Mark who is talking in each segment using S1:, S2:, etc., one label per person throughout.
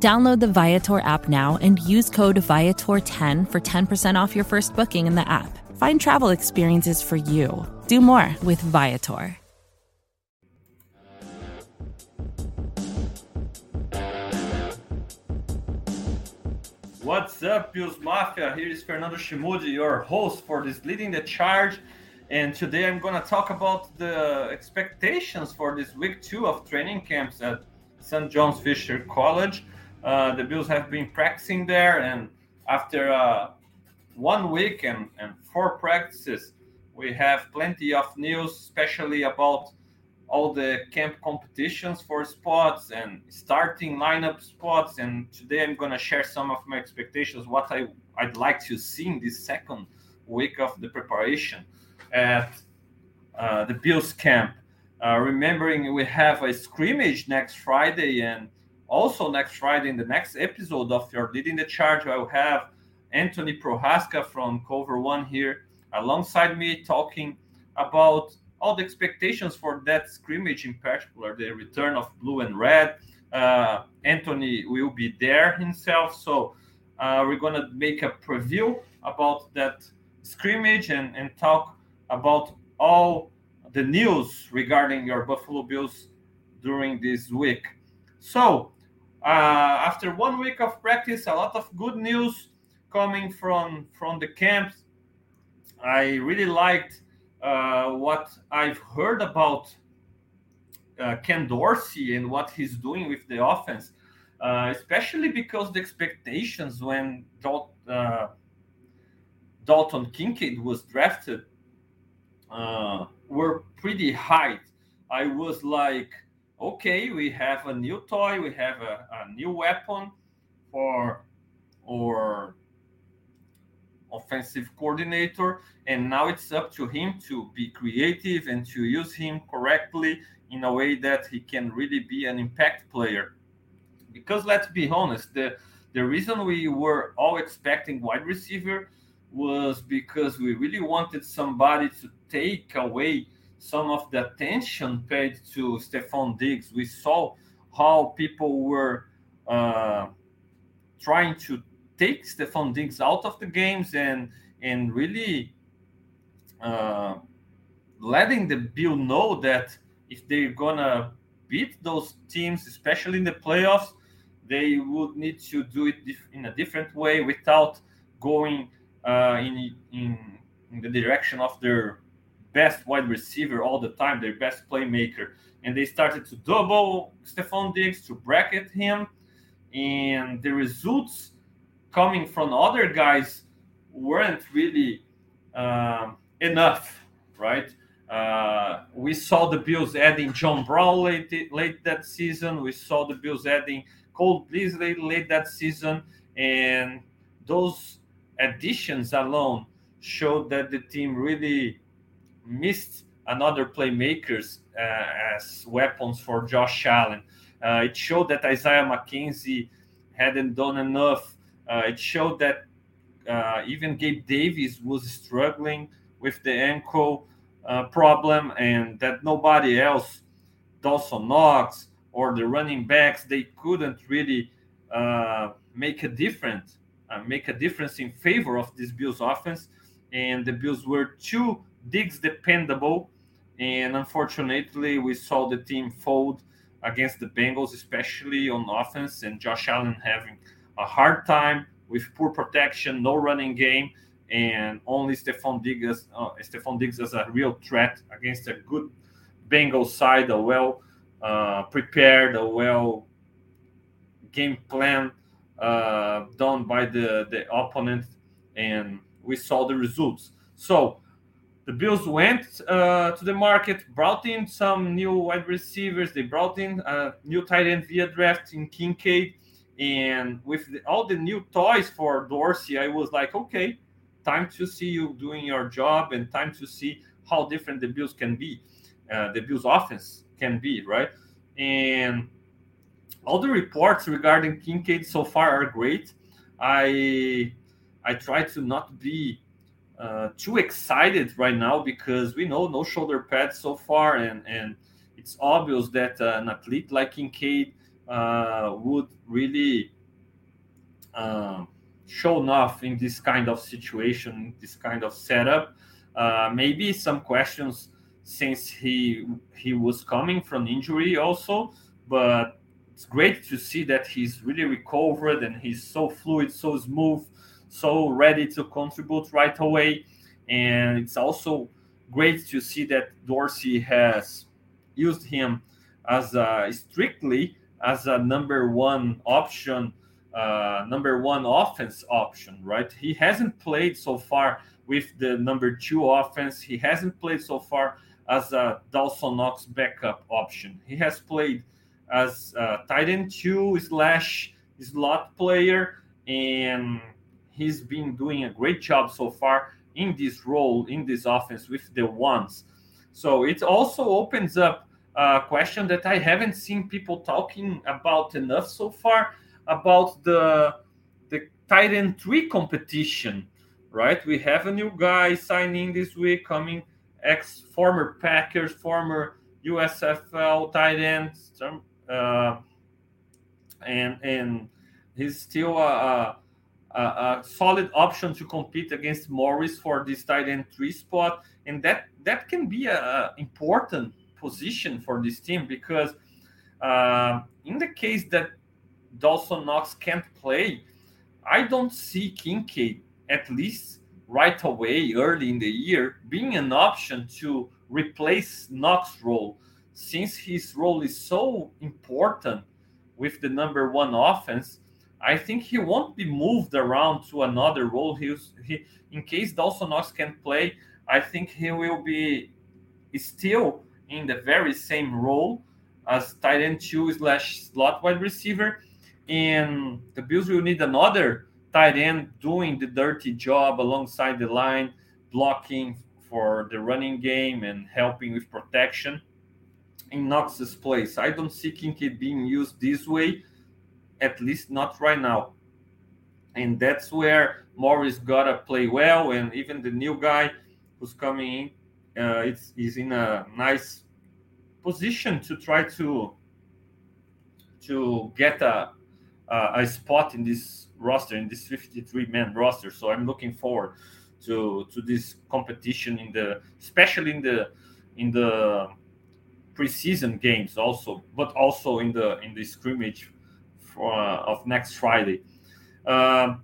S1: Download the Viator app now and use code Viator10 for 10% off your first booking in the app. Find travel experiences for you. Do more with Viator.
S2: What's up, Bills Mafia? Here is Fernando Shimudi, your host for this Leading the Charge. And today I'm going to talk about the expectations for this week two of training camps at St. John's Fisher College. Uh, the Bills have been practicing there, and after uh, one week and, and four practices, we have plenty of news, especially about all the camp competitions for spots and starting lineup spots. And today I'm going to share some of my expectations, what I, I'd like to see in this second week of the preparation at uh, the Bills camp. Uh, remembering we have a scrimmage next Friday, and also next Friday in the next episode of your Leading the Charge, I will have Anthony Prohaska from Cover One here alongside me talking about all the expectations for that scrimmage in particular, the return of blue and red. Uh, Anthony will be there himself, so uh, we're gonna make a preview about that scrimmage and, and talk about all the news regarding your Buffalo Bills during this week. So, uh, after one week of practice, a lot of good news coming from from the camps. I really liked uh, what I've heard about uh, Ken Dorsey and what he's doing with the offense, uh, especially because the expectations when Dal- uh, Dalton Kincaid was drafted uh, were pretty high. I was like, okay, we have a new toy, we have a, a new weapon for our offensive coordinator, and now it's up to him to be creative and to use him correctly in a way that he can really be an impact player. Because let's be honest, the the reason we were all expecting wide receiver was because we really wanted somebody to take away some of the attention paid to Stefon Diggs. We saw how people were uh, trying to take Stefon Diggs out of the games and and really uh, letting the Bill know that if they're gonna beat those teams, especially in the playoffs, they would need to do it in a different way without going uh, in, in in the direction of their best wide receiver all the time, their best playmaker. And they started to double Stefon Diggs to bracket him, and the results coming from other guys weren't really uh, enough, right? Uh, we saw the Bills adding John Brown late, late that season. We saw the Bills adding Cole Beasley late that season, and those additions alone showed that the team really missed another playmakers uh, as weapons for Josh Allen. Uh, it showed that Isaiah McKenzie hadn't done enough uh, it showed that uh, even Gabe Davis was struggling with the ankle uh, problem, and that nobody else, Dawson Knox or the running backs, they couldn't really uh, make a difference, make a difference in favor of this Bills offense. And the Bills were too Diggs dependable, and unfortunately, we saw the team fold against the Bengals, especially on offense, and Josh Allen having a hard time with poor protection, no running game, and only Stefon Diggs, uh, Diggs as a real threat against a good Bengals side, a well uh, prepared, a well game plan uh, done by the, the opponent, and we saw the results. So the Bills went uh, to the market, brought in some new wide receivers. They brought in a new tight end via draft in Kincaid And with the, all the new toys for Dorsey, I was like, okay, time to see you doing your job and time to see how different the Bills can be, uh, the Bills offense can be, right? And all the reports regarding Kincaid so far are great. I I try to not be uh, too excited right now because we know no shoulder pads so far, and and it's obvious that uh, an athlete like Kincaid uh, would really uh, show enough in this kind of situation, this kind of setup. Uh, maybe some questions since he he was coming from injury also, but it's great to see that he's really recovered and he's so fluid, so smooth, so ready to contribute right away. And it's also great to see that Dorsey has used him as a, strictly as a number one option, uh, number one offense option, right? He hasn't played so far with the number two offense. He hasn't played so far as a Dawson Knox backup option. He has played as a tight end two slash slot player, and he's been doing a great job so far in this role in this offense with the ones. So it also opens up a question that I haven't seen people talking about enough so far about the the tight end three competition. Right, we have a new guy signing this week, coming ex former Packers, former USFL tight end, uh, and and he's still a, a, a, solid option to compete against Morris for this tight end three spot, and that that can be a, important position for this team because uh, in the case that Dawson Knox can't play, I don't see Kincaid at least right away early in the year being an option to replace Knox role since his role is so important with the number one offense, I think he won't be moved around to another role. He's, he, in case Dawson Knox can play, I think he will be still in the very same role as tight end two slash slot wide receiver. And the Bills will need another tight end doing the dirty job alongside the line, blocking for the running game and helping with protection in Knox's place. I don't see Kincaid being used this way, at least not right now. And that's where Morris gotta play well, and even the new guy who's coming in, uh, it's is in a nice position to try to to get a a, spot in this roster in this 53 man roster. So I'm looking forward to to this competition in the especially in the in the preseason games also, but also in the in the scrimmage of next Friday. Uh,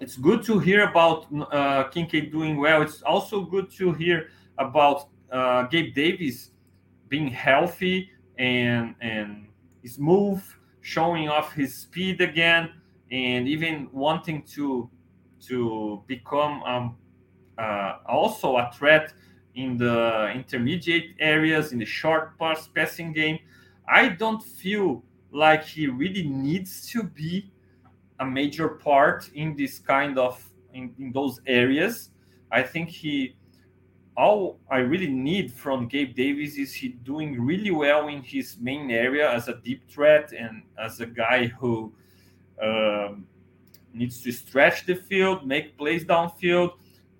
S2: it's good to hear about uh, Kincaid doing well. It's also good to hear about uh, Gabe Davis being healthy and and smooth, showing off his speed again, and even wanting to to become um, uh, also a threat in the intermediate areas, in the short pass passing game. I don't feel like he really needs to be a major part in this kind of in, in those areas. I think he all I really need from Gabe Davis is he doing really well in his main area as a deep threat and as a guy who um, needs to stretch the field, make plays downfield,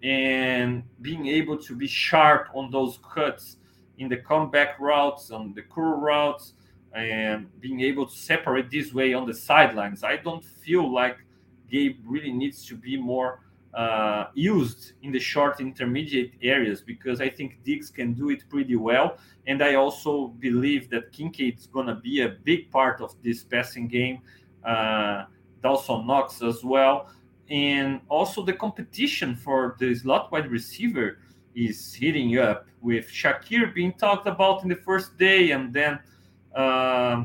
S2: and being able to be sharp on those cuts in the comeback routes, on the curl routes, and being able to separate this way on the sidelines. I don't feel like Gabe really needs to be more uh, used in the short intermediate areas because I think Diggs can do it pretty well. And I also believe that Kincaid is going to be a big part of this passing game. Uh, Dawson Knox as well and also the competition for the slot wide receiver is heating up with Shakir being talked about in the first day, and then uh,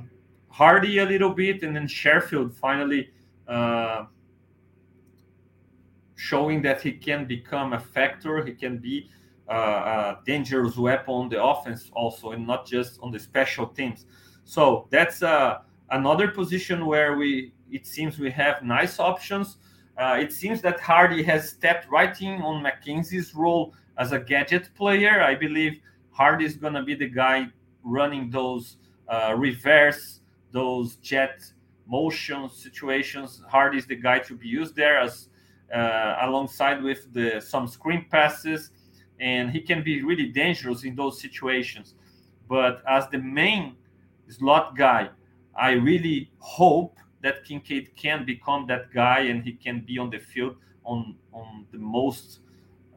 S2: Harty a little bit, and then Sherfield finally uh, showing that he can become a factor. He can be uh, a dangerous weapon on the offense also, and not just on the special teams. So that's uh, another position where we it seems we have nice options. Uh, it seems that Harty has stepped right in on McKenzie's role as a gadget player. I believe Harty is going to be the guy running those uh, reverse, those jet motion situations. Harty is the guy to be used there as uh, alongside with the some screen passes, and he can be really dangerous in those situations. But as the main slot guy, I really hope that Kincaid can become that guy and he can be on the field on on the most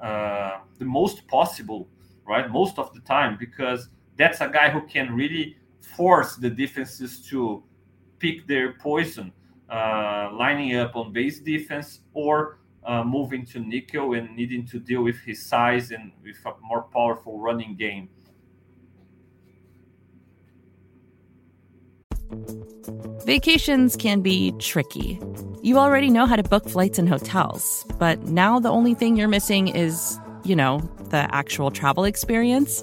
S2: uh, the most possible, right? Most of the time because that's a guy who can really force the defenses to pick their poison, uh, lining up on base defense or uh, moving to nickel and needing to deal with his size and with a more powerful running game.
S1: Vacations can be tricky. You already know how to book flights and hotels, but now the only thing you're missing is, you know, the actual travel experience.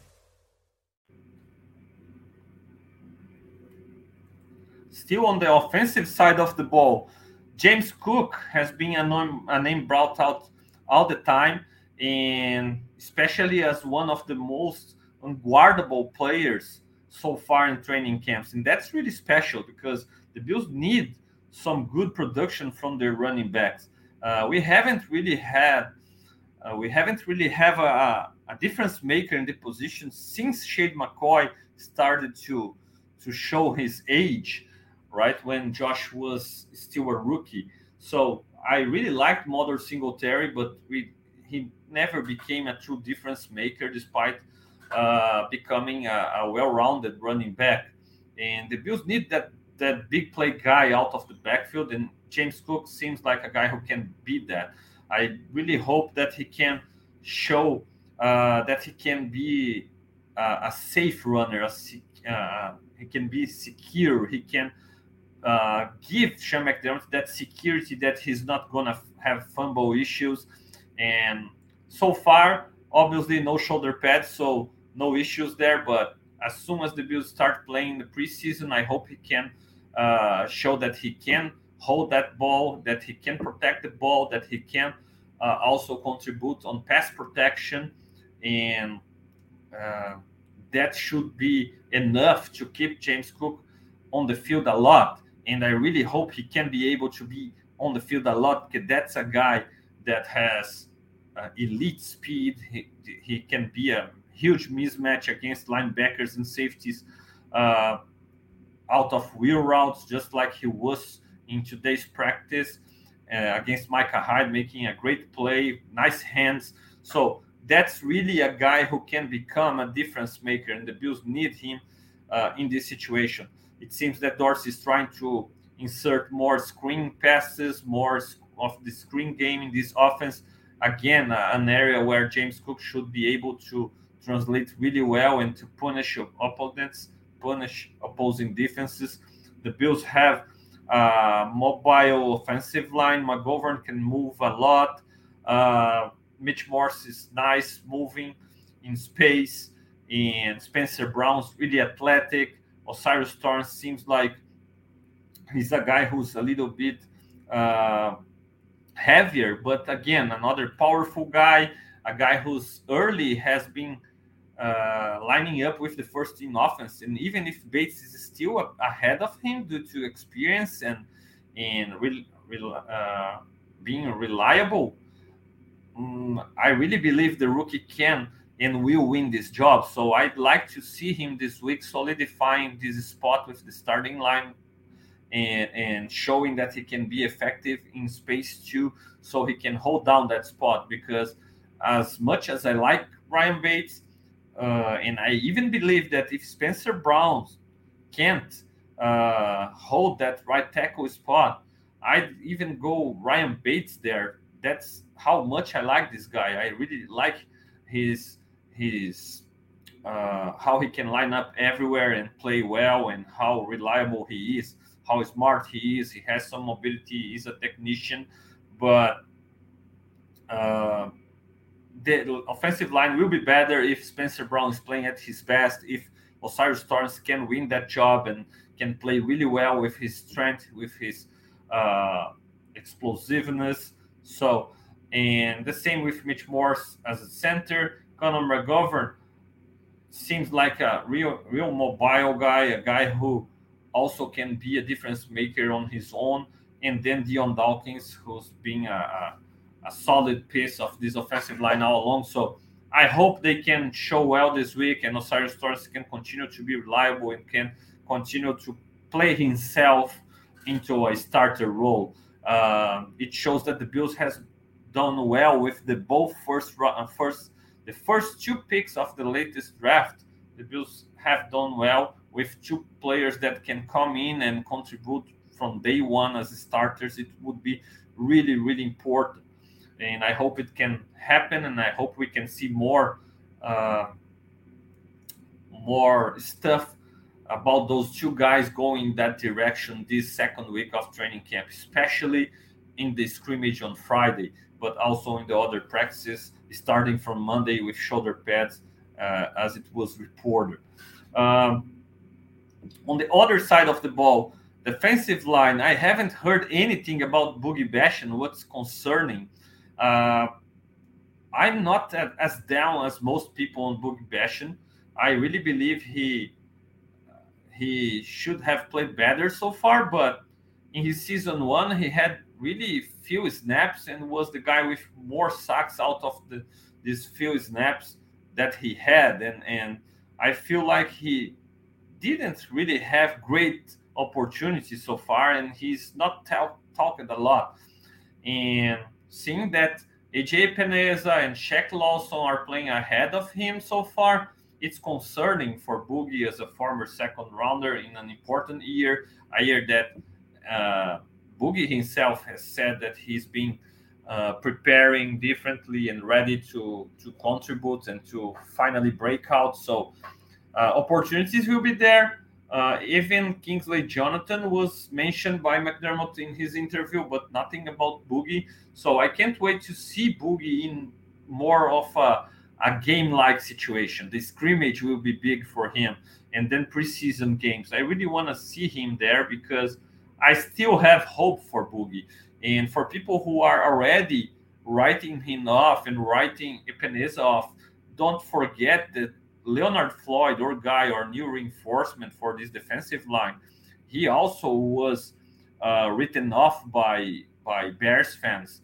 S2: Still on the offensive side of the ball, James Cook has been a name, a name brought out all the time, and especially as one of the most unguardable players so far in training camps, and that's really special because the Bills need some good production from their running backs. Uh, we haven't really had uh, we haven't really have a, a, difference maker in the position since Shady McCoy started to to show his age, right when Josh was still a rookie. So I really liked Motor Singletary, but we, he never became a true difference maker despite uh, becoming a, a, well-rounded running back. And the Bills need that that big play guy out of the backfield, and James Cook seems like a guy who can be that. I really hope that he can show uh, that he can be uh, a safe runner. A, uh, he can be secure. He can uh, give Sean McDermott that security that he's not gonna have fumble issues. And so far, obviously, no shoulder pads, so no issues there. But as soon as the Bills start playing the preseason, I hope he can uh, show that he can hold that ball, that he can protect the ball, that he can uh, also contribute on pass protection, and uh, that should be enough to keep James Cook on the field a lot. And I really hope he can be able to be on the field a lot because that's a guy that has uh, elite speed. He, he can be a huge mismatch against linebackers and safeties uh, out of wheel routes, just like he was in today's practice uh, against Micah Hyde, making a great play, nice hands. So that's really a guy who can become a difference maker, and the Bills need him uh, in this situation. It seems that Dorsey is trying to insert more screen passes, more of the screen game in this offense. Again, uh, an area where James Cook should be able to translate really well and to punish opponents, punish opposing defenses. The Bills have a mobile offensive line. McGovern can move a lot. Uh, Mitch Morse is nice moving in space, and Spencer Brown's really athletic. O'Cyrus Torrence seems like he's a guy who's a little bit uh, heavier, but again, another powerful guy, a guy who's early has been uh, lining up with the first team offense. And even if Bates is still ahead of him due to experience and and real, real uh, being reliable, um, I really believe the rookie can and will win this job. So I'd like to see him this week solidifying this spot with the starting line and, and showing that he can be effective in space too, so he can hold down that spot. Because as much as I like Ryan Bates, uh, and I even believe that if Spencer Brown can't uh, hold that right tackle spot, I'd even go Ryan Bates there. That's how much I like this guy. I really like his his uh, how he can line up everywhere and play well, and how reliable he is, how smart he is. He has some mobility. He's a technician, but uh, the offensive line will be better if Spencer Brown is playing at his best. If O'Cyrus Torrence can win that job and can play really well with his strength, with his uh, explosiveness. So, and the same with Mitch Morse as a center. Connor McGovern seems like a real, real mobile guy, a guy who also can be a difference maker on his own. And then Dion Dawkins, who's being a, a a solid piece of this offensive line all along. So I hope they can show well this week and O'Cyrus Torrence can continue to be reliable and can continue to play himself into a starter role. Uh, it shows that the Bills has done well with the both first uh, first the first two picks of the latest draft. The Bills have done well with two players that can come in and contribute from day one as starters. It would be really really important and I hope it can happen, and I hope we can see more uh, more stuff about those two guys going that direction this second week of training camp, especially in the scrimmage on Friday, but also in the other practices starting from Monday with shoulder pads, uh, as it was reported. Um, on the other side of the ball, defensive line, I haven't heard anything about Boogie Basham. What's concerning uh, I'm not as down as most people on Boogie Basham. I really believe he he should have played better so far, but in his season one, he had really few snaps and was the guy with more sacks out of the these few snaps that he had. And and I feel like he didn't really have great opportunities so far, and he's not talk, talking a lot. And seeing that AJ Epenesa and Shaq Lawson are playing ahead of him so far, it's concerning for Boogie as a former second rounder in an important year, a year that uh, Boogie himself has said that he's been uh, preparing differently and ready to to contribute and to finally break out. So uh, opportunities will be there. Uh, even Kingsley Jonathan was mentioned by McDermott in his interview, but nothing about Boogie. So I can't wait to see Boogie in more of a, a game like situation. The scrimmage will be big for him. And then preseason games. I really want to see him there because I still have hope for Boogie. And for people who are already writing him off and writing Epenesa off, don't forget that Leonard Floyd or Guy or new reinforcement for this defensive line, he also was uh, written off by by Bears fans.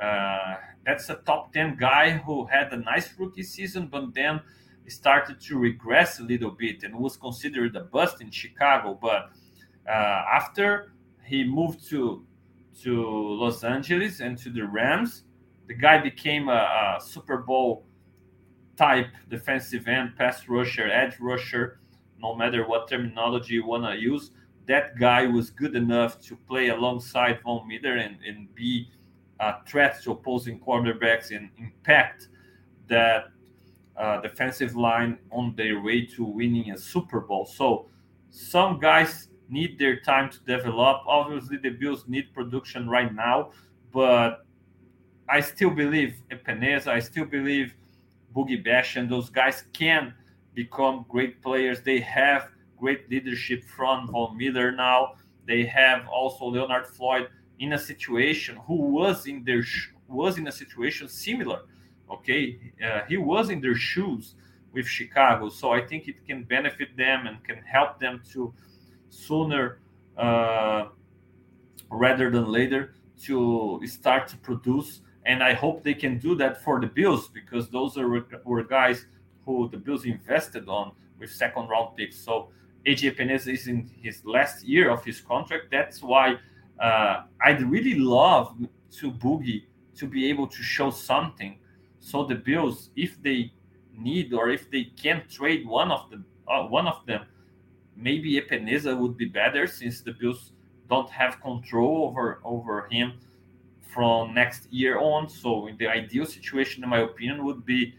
S2: Uh, that's a top 10 guy who had a nice rookie season, but then started to regress a little bit and was considered a bust in Chicago. But uh, after he moved to to Los Angeles and to the Rams, the guy became a, a Super Bowl type defensive end, pass rusher, edge rusher, no matter what terminology you want to use, that guy was good enough to play alongside Von Miller and, and be a threat to opposing quarterbacks and impact that uh, defensive line on their way to winning a Super Bowl. So some guys need their time to develop. Obviously, the Bills need production right now, but I still believe Epenesa, I still believe Boogie Bash, and those guys can become great players. They have great leadership from Von Miller now. They have also Leonard Floyd in a situation who was in their was in a situation similar. Okay, uh, he was in their shoes with Chicago, so I think it can benefit them and can help them to sooner uh, rather than later to start to produce. And I hope they can do that for the Bills because those are were guys who the Bills invested on with second round picks. So AJ Epenesa is in his last year of his contract. That's why uh, I'd really love to Boogie to be able to show something. So the Bills, if they need or if they can trade one of them, uh, one of them, maybe Epenesa would be better since the Bills don't have control over over him from next year on. So in the ideal situation, in my opinion, would be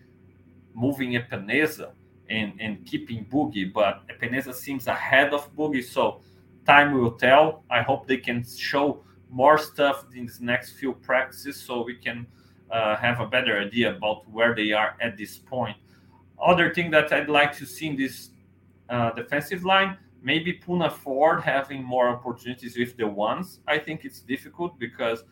S2: moving Epenesa and, and keeping Boogie. But Epenesa seems ahead of Boogie, so time will tell. I hope they can show more stuff in these next few practices so we can uh, have a better idea about where they are at this point. Other thing that I'd like to see in this uh, defensive line, maybe Poona Ford having more opportunities with the ones. I think it's difficult because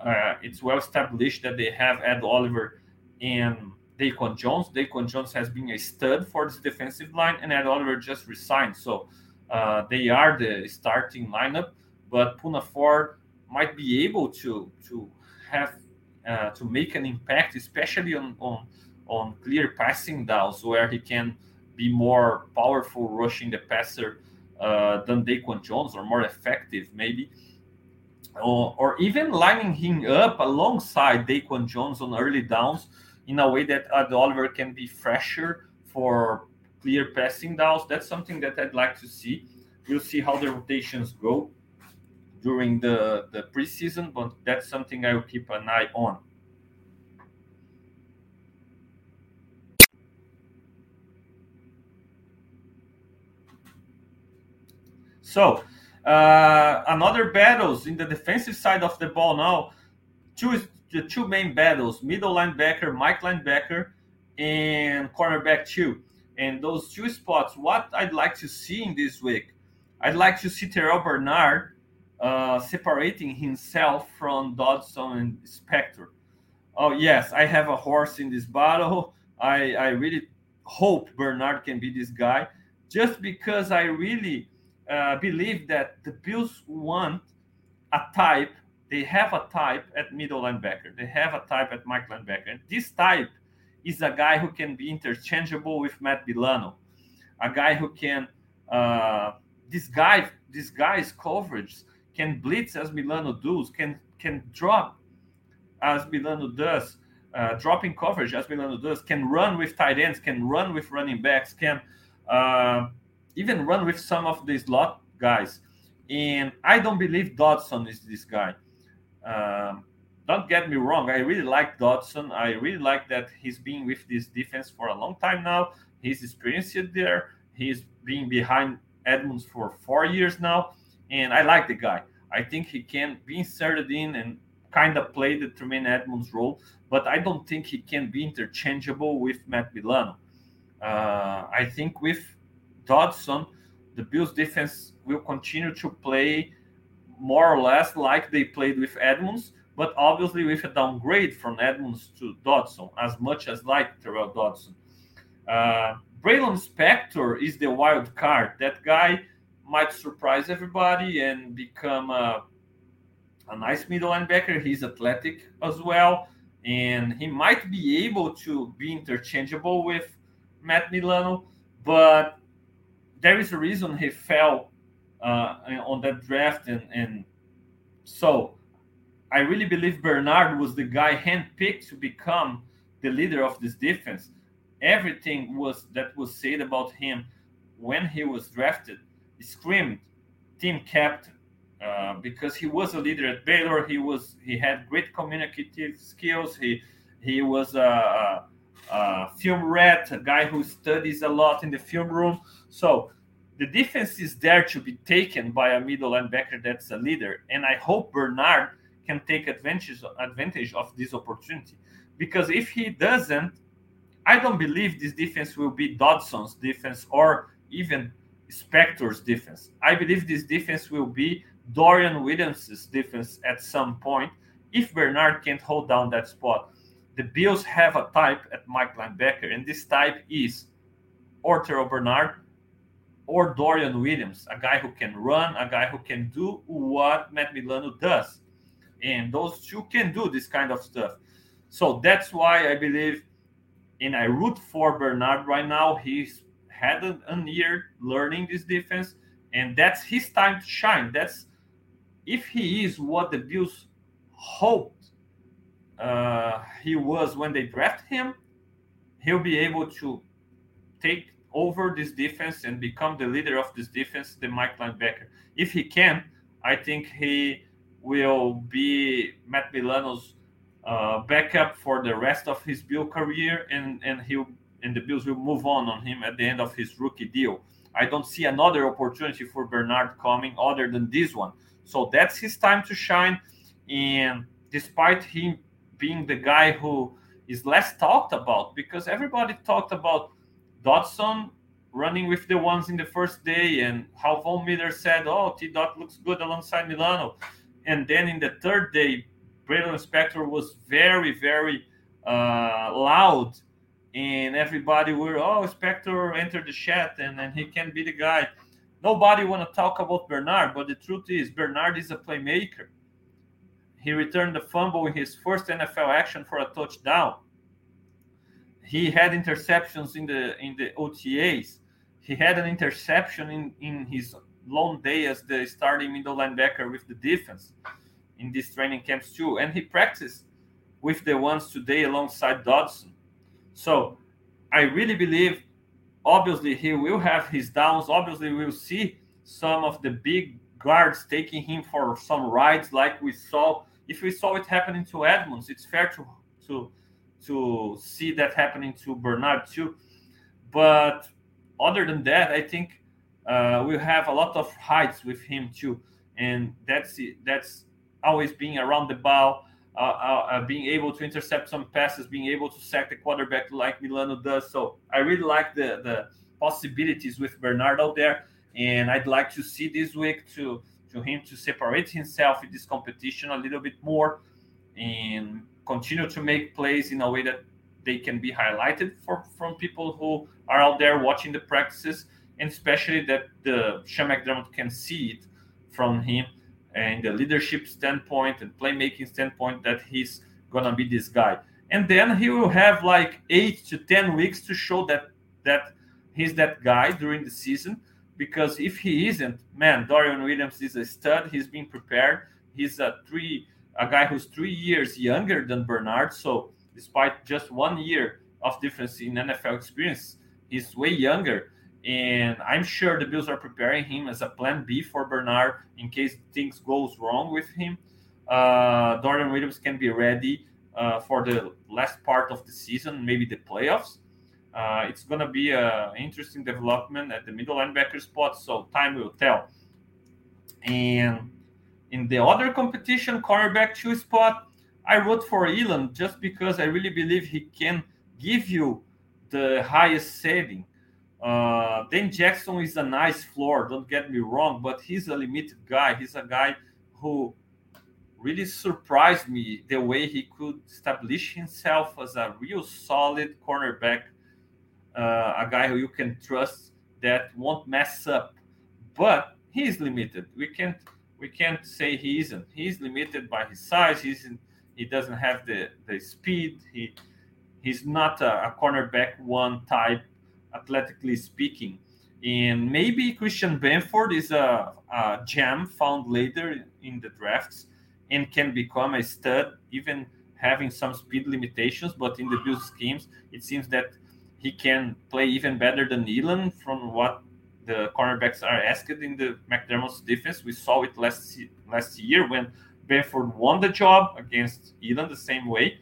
S2: uh, it's well established that they have Ed Oliver and Daquan Jones. Daquan Jones has been a stud for this defensive line, and Ed Oliver just resigned. So uh, they are the starting lineup, but Poona Ford might be able to to have uh, to make an impact, especially on, on on clear passing downs where he can be more powerful rushing the passer uh, than Daquan Jones or more effective maybe. Or, or even lining him up alongside Daquan Jones on early downs in a way that Ed Oliver can be fresher for clear passing downs. That's something that I'd like to see. We'll see how the rotations go during the, the preseason, but that's something I will keep an eye on. So, uh, another battles in the defensive side of the ball now. Two the two main battles: middle linebacker, Mike linebacker, and cornerback two. And those two spots, what I'd like to see in this week, I'd like to see Terrell Bernard uh, separating himself from Dodson and Spector. Oh yes, I have a horse in this battle. I, I really hope Bernard can be this guy, just because I really uh, believe that the Bills want a type. They have a type at middle linebacker. They have a type at Mike linebacker. This type is a guy who can be interchangeable with Matt Milano, a guy who can uh, this guy this guy's coverage can blitz as Milano does, can can drop as Milano does, uh, dropping coverage as Milano does, can run with tight ends, can run with running backs, can uh, even run with some of these slot guys. And I don't believe Dodson is this guy. Um, don't get me wrong. I really like Dodson. I really like that he's been with this defense for a long time now. He's experienced there. He's been behind Edmunds for four years now. And I like the guy. I think he can be inserted in and kind of play the Tremaine Edmunds role, but I don't think he can be interchangeable with Matt Milano. Uh, I think with Dodson, the Bills defense will continue to play more or less like they played with Edmunds, but obviously with a downgrade from Edmunds to Dodson, as much as like Tyrel Dodson. Uh, Baylon Spector is the wild card. That guy might surprise everybody and become a, a nice middle linebacker. He's athletic as well, and he might be able to be interchangeable with Matt Milano, but there is a reason he fell uh, on that draft, and, and so I really believe Bernard was the guy handpicked to become the leader of this defense. Everything was that was said about him when he was drafted screamed team captain uh, because he was a leader at Baylor. He was he had great communicative skills. He he was a, a film rat, a guy who studies a lot in the film room. So the defense is there to be taken by a middle linebacker that's a leader, and I hope Bernard can take advantage advantage of this opportunity because if he doesn't, I don't believe this defense will be Dodson's defense or even Spector's defense. I believe this defense will be Dorian Williams' defense at some point if Bernard can't hold down that spot. The Bills have a type at Mike linebacker, and this type is or Terrell Bernard or Dorian Williams, a guy who can run, a guy who can do what Matt Milano does. and those two can do this kind of stuff. So that's why I believe, and I root for Bernard right now. He's had a, year learning this defense, and that's his time to shine. That's if he is what the Bills hoped uh, he was when they draft him, he'll be able to take over this defense and become the leader of this defense, the Mike linebacker. If he can, I think he will be Matt Milano's uh, backup for the rest of his Bill career, and and he'll and the Bills will move on on him at the end of his rookie deal. I don't see another opportunity for Bernard coming other than this one. So that's his time to shine. And despite him being the guy who is less talked about, because everybody talked about Dodson running with the ones in the first day and how Von Miller said, oh, T. Dot looks good alongside Milano. And then in the third day, Baylon Spector was very, very uh, loud and everybody were, oh, Spector entered the chat and, and he can be the guy. Nobody want to talk about Bernard, but the truth is Bernard is a playmaker. He returned the fumble in his first NFL action for a touchdown. He had interceptions in the in the OTAs. He had an interception in, in his long day as the starting middle linebacker with the defense in these training camps too. And he practiced with the ones today alongside Dodson. So I really believe obviously he will have his downs. Obviously, we'll see some of the big guards taking him for some rides, like we saw. If we saw it happening to Edmunds, it's fair to to to see that happening to Bernard too. But other than that, I think uh, we'll have a lot of heights with him too, and that's that's always being around the ball. Uh, uh, uh, being able to intercept some passes, being able to sack the quarterback like Milano does. So I really like the the possibilities with Bernard out there, and I'd like to see this week to to him to separate himself in this competition a little bit more and continue to make plays in a way that they can be highlighted for from people who are out there watching the practices, and especially that the Sean McDermott can see it from him and the leadership standpoint and playmaking standpoint that he's gonna be this guy. And then he will have like eight to ten weeks to show that that he's that guy during the season. Because if he isn't, man, Dorian Williams is a stud. He's been prepared. He's a three a guy who's three years younger than Bernard. So despite just one year of difference in NFL experience, he's way younger and I'm sure the Bills are preparing him as a plan B for Bernard in case things goes wrong with him. Uh, Dorian Williams can be ready uh, for the last part of the season, maybe the playoffs. Uh, it's going to be an interesting development at the middle linebacker spot, so time will tell. And in the other competition, cornerback two spot, I wrote for Elam just because I really believe he can give you the highest setting uh, Dane Jackson is a nice floor, don't get me wrong, but he's a limited guy. He's a guy who really surprised me the way he could establish himself as a real solid cornerback, Uh, a guy who you can trust that won't mess up. But he's limited. We can't we can't say he isn't. He's limited by his size. He's in, he doesn't have the the speed. He he's not a, a cornerback one type athletically speaking. And maybe Christian Benford is a, a gem found later in the drafts and can become a stud, even having some speed limitations. But in the Bills schemes, it seems that he can play even better than Elam from what the cornerbacks are asked in the McDermott's defense. We saw it last last year when Benford won the job against Elam the same way.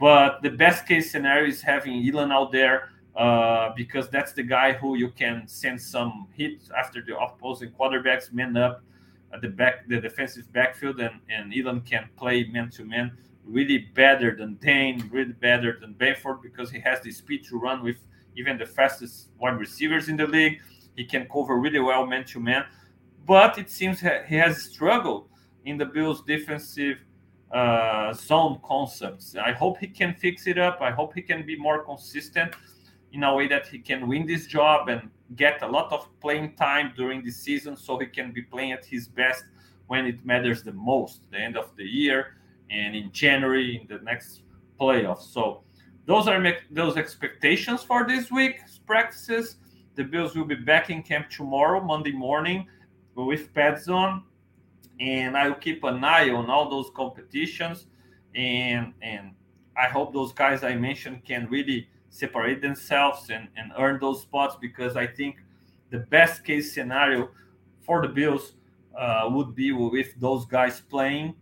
S2: But the best case scenario is having Elam out there uh, because that's the guy who you can send some hit after the opposing quarterbacks man up at the back, the defensive backfield, and and Elam can play man to man really better than Dane, really better than Benford because he has the speed to run with even the fastest wide receivers in the league. He can cover really well man to man, but it seems he has struggled in the Bills' defensive uh, zone concepts. I hope he can fix it up. I hope he can be more consistent in a way that he can win this job and get a lot of playing time during the season so he can be playing at his best when it matters the most, the end of the year and in January in the next playoffs. So those are those expectations for this week's practices. The Bills will be back in camp tomorrow, Monday morning, with pads on, and I will keep an eye on all those competitions. And and I hope those guys I mentioned can really separate themselves and, and earn those spots because I think the best case scenario for the Bills uh, would be with those guys playing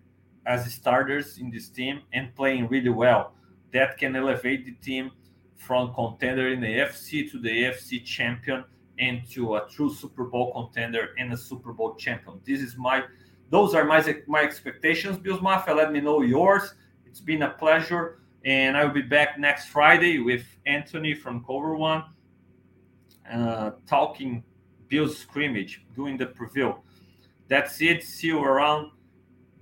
S2: as starters in this team and playing really well. That can elevate the team from contender in the AFC to the AFC champion and to a true Super Bowl contender and a Super Bowl champion. This is my those are my my expectations. Bills Mafia, let me know yours. It's been a pleasure. And I will be back next Friday with Anthony from Cover One, uh, talking Bills scrimmage, doing the preview. That's it. See you around.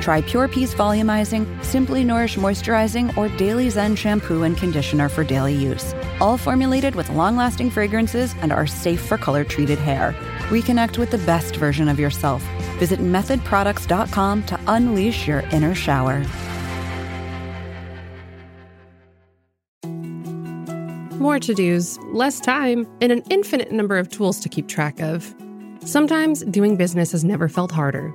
S3: Try Pure Peace Volumizing, Simply Nourish Moisturizing, or Daily Zen Shampoo and Conditioner for daily use. All formulated with long lasting fragrances and are safe for color treated hair. Reconnect with the best version of yourself. Visit methodproducts.com to unleash your inner shower.
S4: More to dos, less time, and an infinite number of tools to keep track of. Sometimes doing business has never felt harder,